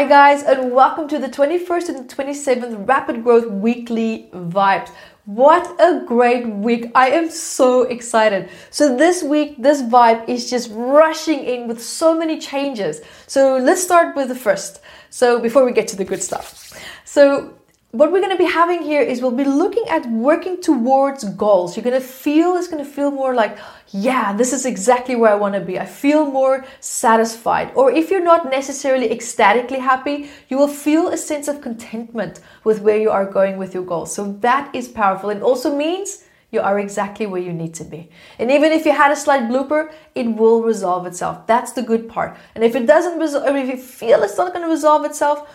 Hi, guys, and welcome to the 21st and 27th Rapid Growth Weekly Vibes. What a great week! I am so excited. So, this week, this vibe is just rushing in with so many changes. So, let's start with the first. So, before we get to the good stuff. So, what we're going to be having here is we'll be looking at working towards goals. You're going to feel, it's going to feel more like, yeah, this is exactly where I want to be. I feel more satisfied. Or if you're not necessarily ecstatically happy, you will feel a sense of contentment with where you are going with your goals. So that is powerful. It also means you are exactly where you need to be. And even if you had a slight blooper, it will resolve itself. That's the good part. And if it doesn't resolve, if you feel it's not going to resolve itself,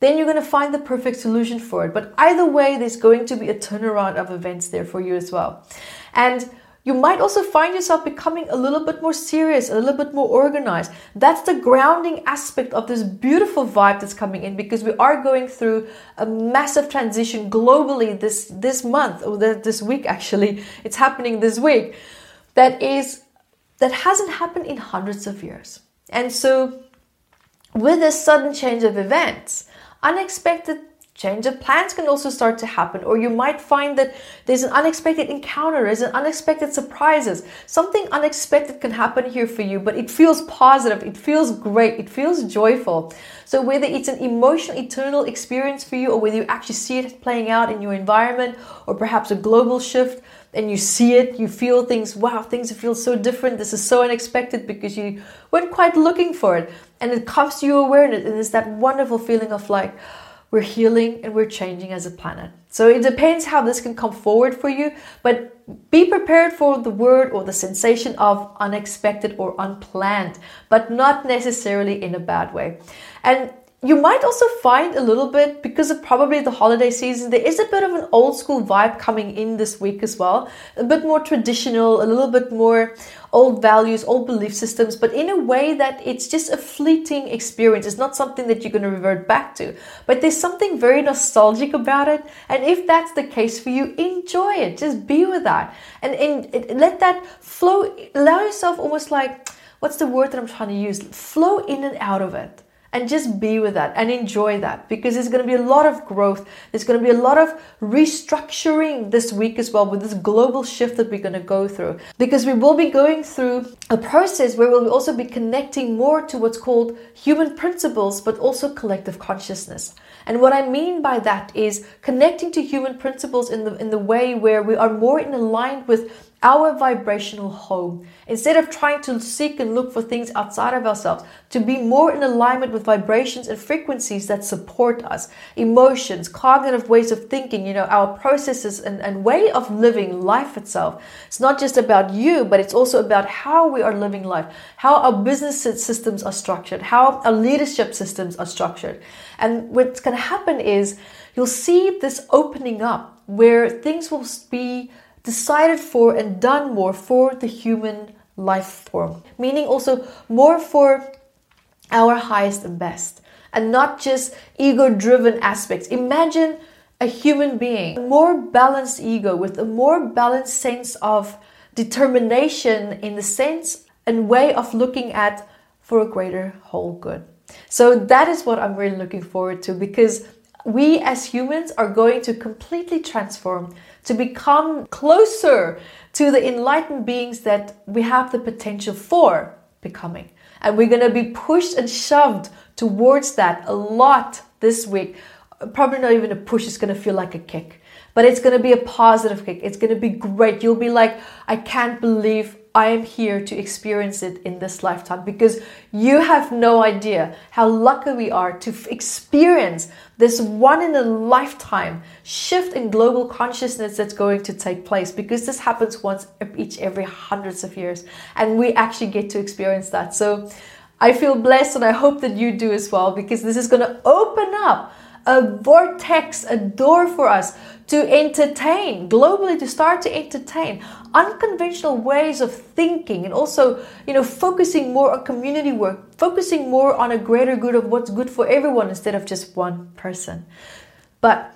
then you're going to find the perfect solution for it. But either way, there's going to be a turnaround of events there for you as well. And you might also find yourself becoming a little bit more serious, a little bit more organized. That's the grounding aspect of this beautiful vibe that's coming in because we are going through a massive transition globally this this month or this week actually. It's happening this week. That is that hasn't happened in hundreds of years. And so with this sudden change of events, unexpected change of plans can also start to happen or you might find that there's an unexpected encounter there's an unexpected surprises. Something unexpected can happen here for you but it feels positive it feels great it feels joyful. So whether it's an emotional eternal experience for you or whether you actually see it playing out in your environment or perhaps a global shift and you see it you feel things wow things feel so different this is so unexpected because you weren't quite looking for it. And it comes to your awareness and it's that wonderful feeling of like we're healing and we're changing as a planet. So it depends how this can come forward for you but be prepared for the word or the sensation of unexpected or unplanned but not necessarily in a bad way. And you might also find a little bit because of probably the holiday season there is a bit of an old school vibe coming in this week as well. A bit more traditional a little bit more old values old belief systems but in a way that it's just a fleeting experience. It's not something that you're going to revert back to. But there's something very nostalgic about it and if that's the case for you enjoy it. Just be with that. And, and let that flow allow yourself almost like what's the word that i'm trying to use? Flow in and out of it and just be with that and enjoy that because there's going to be a lot of growth. There's going to be a lot of restructuring this week as well with this global shift that we're going to go through because we will be going through a process where we'll also be connecting more to what's called human principles but also collective consciousness. And what I mean by that is connecting to human principles in the in the way where we are more in aligned with our vibrational home. Instead of trying to seek and look for things outside of ourselves, to be more in alignment with vibrations and frequencies that support us, emotions, cognitive ways of thinking, you know, our processes and, and way of living life itself. It's not just about you, but it's also about how we are living life, how our business systems are structured, how our leadership systems are structured. And what's going to happen is you'll see this opening up where things will be decided for and done more for the human life form, meaning also more for our highest and best, and not just ego driven aspects. Imagine a human being, a more balanced ego with a more balanced sense of determination in the sense and way of looking at for a greater whole good. So that is what I'm really looking forward to because we as humans are going to completely transform to become closer to the enlightened beings that we have the potential for becoming. And we're going to be pushed and shoved towards that a lot this week. Probably not even a push, it's going to feel like a kick. But it's going to be a positive kick. It's going to be great. You'll be like, I can't believe I am here to experience it in this lifetime because you have no idea how lucky we are to f- experience this one in a lifetime shift in global consciousness that's going to take place because this happens once each every hundreds of years and we actually get to experience that. So I feel blessed and I hope that you do as well because this is going to open up a vortex, a door for us to entertain globally, to start to entertain unconventional ways of thinking and also, you know, focusing more on community work, focusing more on a greater good of what's good for everyone instead of just one person. But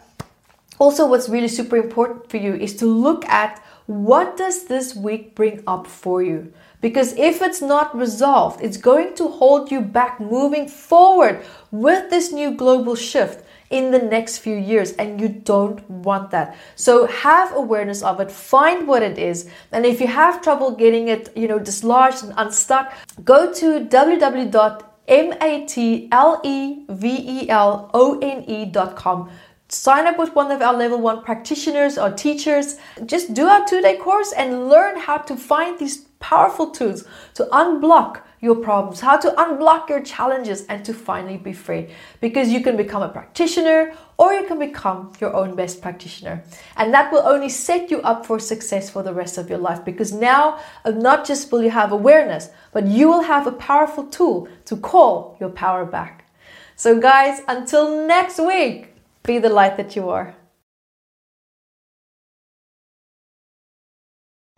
also what's really super important for you is to look at what does this week bring up for you because if it's not resolved it's going to hold you back moving forward with this new global shift in the next few years and you don't want that so have awareness of it find what it is and if you have trouble getting it you know dislodged and unstuck go to www.matlevelone.com sign up with one of our level one practitioners or teachers. Just do our two day course and learn how to find these powerful tools to unblock your problems, how to unblock your challenges, and to finally be free. Because you can become a practitioner or you can become your own best practitioner. And that will only set you up for success for the rest of your life. Because now, uh, not just will you have awareness, but you will have a powerful tool to call your power back. So, guys, until next week. Be the light that you are.